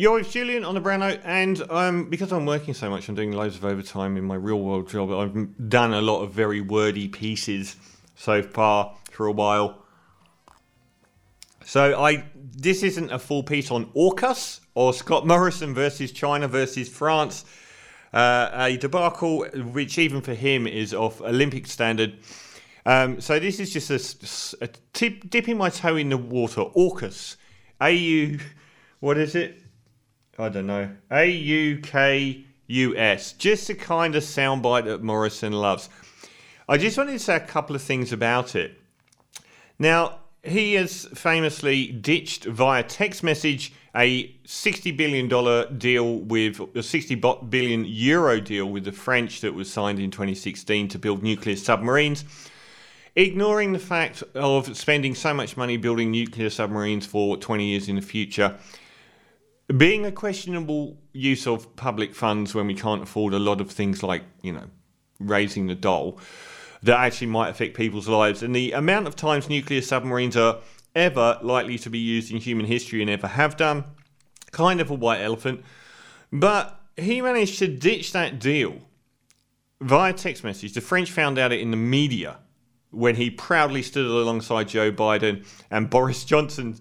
You're with Julian on the brown and um, because I'm working so much, I'm doing loads of overtime in my real world job. I've done a lot of very wordy pieces so far for a while. So I this isn't a full piece on AUKUS or Scott Morrison versus China versus France. Uh, a debacle which even for him is of Olympic standard. Um, so this is just a, a tip, dipping my toe in the water. AUKUS, A U, what is it? I don't know. A U K U S. Just the kind of soundbite that Morrison loves. I just wanted to say a couple of things about it. Now, he has famously ditched via text message a $60 billion deal with a 60 billion euro deal with the French that was signed in 2016 to build nuclear submarines, ignoring the fact of spending so much money building nuclear submarines for 20 years in the future. Being a questionable use of public funds when we can't afford a lot of things like, you know, raising the doll that actually might affect people's lives. And the amount of times nuclear submarines are ever likely to be used in human history and ever have done, kind of a white elephant. But he managed to ditch that deal via text message. The French found out it in the media when he proudly stood alongside Joe Biden and Boris Johnson.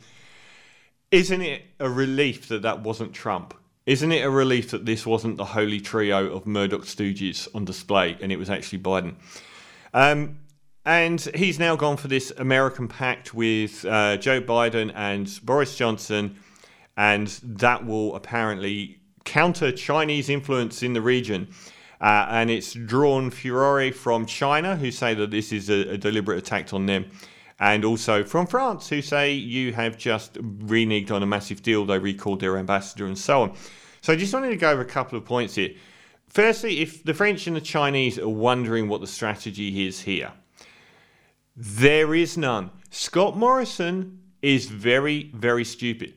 Isn't it a relief that that wasn't Trump? Isn't it a relief that this wasn't the holy trio of Murdoch stooges on display and it was actually Biden? Um, and he's now gone for this American pact with uh, Joe Biden and Boris Johnson, and that will apparently counter Chinese influence in the region. Uh, and it's drawn furore from China, who say that this is a, a, deliberate attack on them, and also from France, who say you have just reneged on a massive deal. They recalled their ambassador and so on. So I just wanted to go over a couple of points here. Firstly, if the French and the Chinese are wondering what the strategy is here, there is none. Scott Morrison is very, very stupid.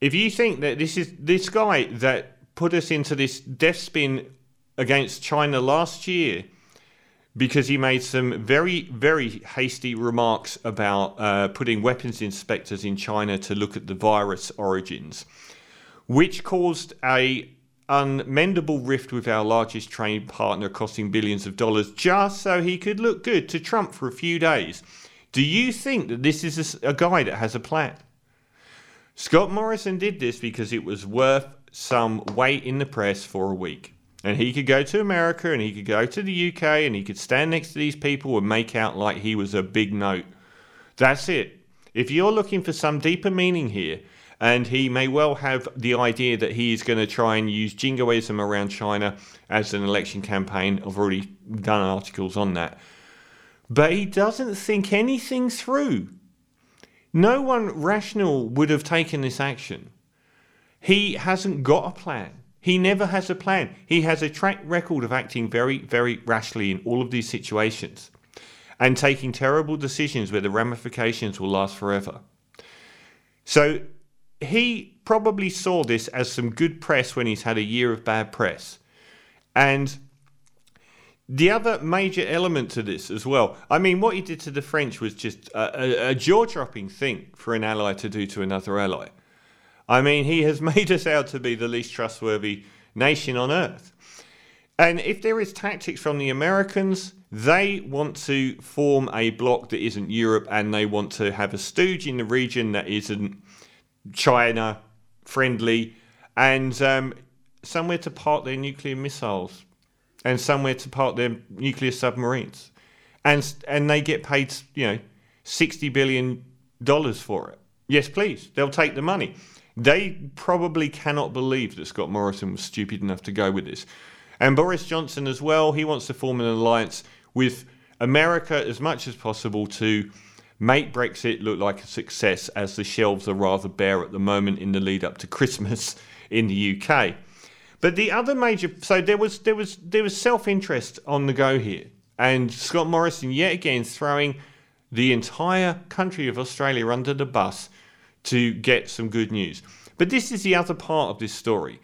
If you think that this is this guy that put us into this death spin against China last year because he made some very, very hasty remarks about uh, putting weapons inspectors in China to look at the virus origins, which caused a unmendable rift with our largest trade partner costing billions of dollars just so he could look good to Trump for a few days. Do you think that this is a, a guy that has a plan? Scott Morrison did this because it was worth some weight in the press for a week. And he could go to America and he could go to the UK and he could stand next to these people and make out like he was a big note. That's it. If you're looking for some deeper meaning here, and he may well have the idea that he is going to try and use jingoism around China as an election campaign. I've already done articles on that. But he doesn't think anything through. No one rational would have taken this action. He hasn't got a plan. He never has a plan. He has a track record of acting very, very rashly in all of these situations and taking terrible decisions where the ramifications will last forever. So he probably saw this as some good press when he's had a year of bad press. And the other major element to this as well, I mean, what he did to the French was just a, a, a jaw dropping thing for an ally to do to another ally. I mean, he has made us out to be the least trustworthy nation on earth. And if there is tactics from the Americans, they want to form a bloc that isn't Europe and they want to have a stooge in the region that isn't China friendly, and um, somewhere to park their nuclear missiles, and somewhere to park their nuclear submarines, and and they get paid, you know, sixty billion dollars for it. Yes, please, they'll take the money. They probably cannot believe that Scott Morrison was stupid enough to go with this. And Boris Johnson as well, he wants to form an alliance with America as much as possible to make Brexit look like a success as the shelves are rather bare at the moment in the lead up to Christmas in the UK. But the other major so there was there was there was self-interest on the go here. And Scott Morrison yet again throwing the entire country of Australia under the bus to get some good news. But this is the other part of this story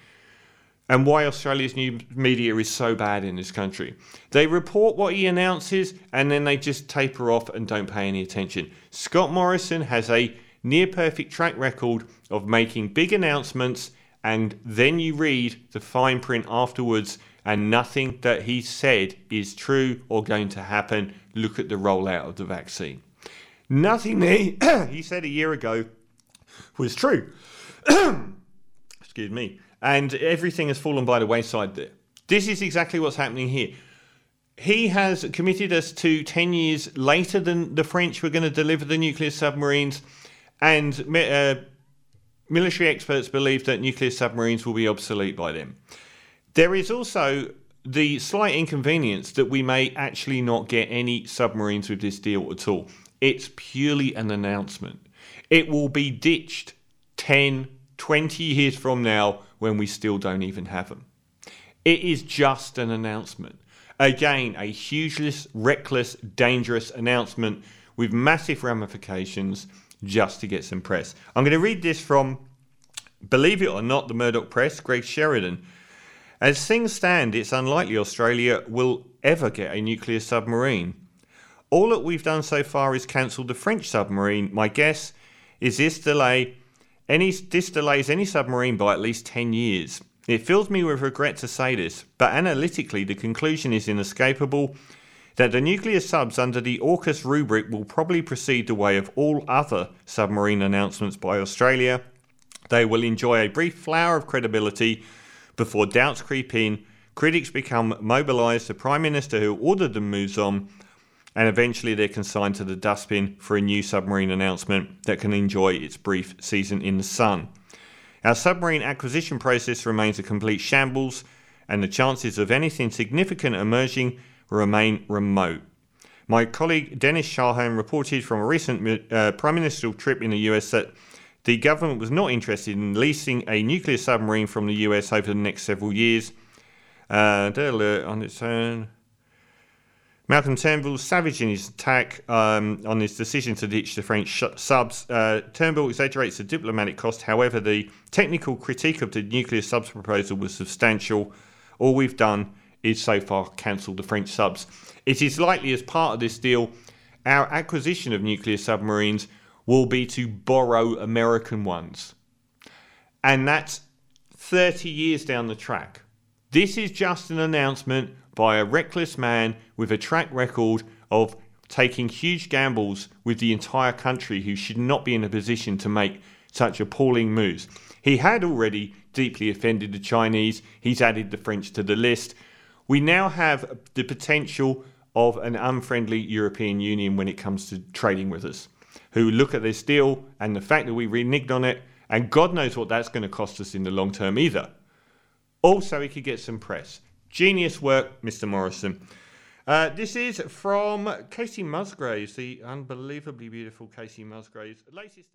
and why Australia's new media is so bad in this country. They report what he announces and then they just taper off and don't pay any attention. Scott Morrison has a near perfect track record of making big announcements and then you read the fine print afterwards, and nothing that he said is true or going to happen. Look at the rollout of the vaccine. Nothing he, he said a year ago was true. Excuse me. And everything has fallen by the wayside there. This is exactly what's happening here. He has committed us to 10 years later than the French were going to deliver the nuclear submarines, and uh, military experts believe that nuclear submarines will be obsolete by then. There is also the slight inconvenience that we may actually not get any submarines with this deal at all. It's purely an announcement. It will be ditched 10, 20 years from now when we still don't even have them. It is just an announcement. Again, a hugeless, reckless, dangerous announcement with massive ramifications just to get some press. I'm going to read this from, believe it or not, the Murdoch Press, Greg Sheridan. As things stand, it's unlikely Australia will ever get a nuclear submarine. All that we've done so far is cancel the French submarine. My guess is this delay any this delays any submarine by at least 10 years. It fills me with regret to say this, but analytically the conclusion is inescapable that the nuclear subs under the AUKUS rubric will probably proceed the way of all other submarine announcements by Australia. They will enjoy a brief flower of credibility before doubts creep in, critics become mobilised, the Prime Minister who ordered them moves on, and eventually they're consigned to the dustbin for a new submarine announcement that can enjoy its brief season in the sun. Our submarine acquisition process remains a complete shambles, and the chances of anything significant emerging remain remote. My colleague Dennis Shanahan reported from a recent uh, prime ministerial trip in the US that the government was not interested in leasing a nuclear submarine from the US over the next several years. Uh, on its own. Malcolm Turnbull savage in his attack um, on his decision to ditch the French sh- subs. Uh, Turnbull exaggerates the diplomatic cost. However, the technical critique of the nuclear subs proposal was substantial. All we've done is so far cancel the French subs. It is likely, as part of this deal, our acquisition of nuclear submarines will be to borrow American ones. And that's 30 years down the track. This is just an announcement by a reckless man with a track record of taking huge gambles with the entire country who should not be in a position to make such appalling moves. He had already deeply offended the Chinese, he's added the French to the list. We now have the potential of an unfriendly European Union when it comes to trading with us, who look at this deal and the fact that we reneged on it, and God knows what that's going to cost us in the long term either. Also, he could get some press. Genius work, Mr. Morrison. Uh, this is from Kacey Musgraves, the unbelievably beautiful Kacey Musgraves. Latest.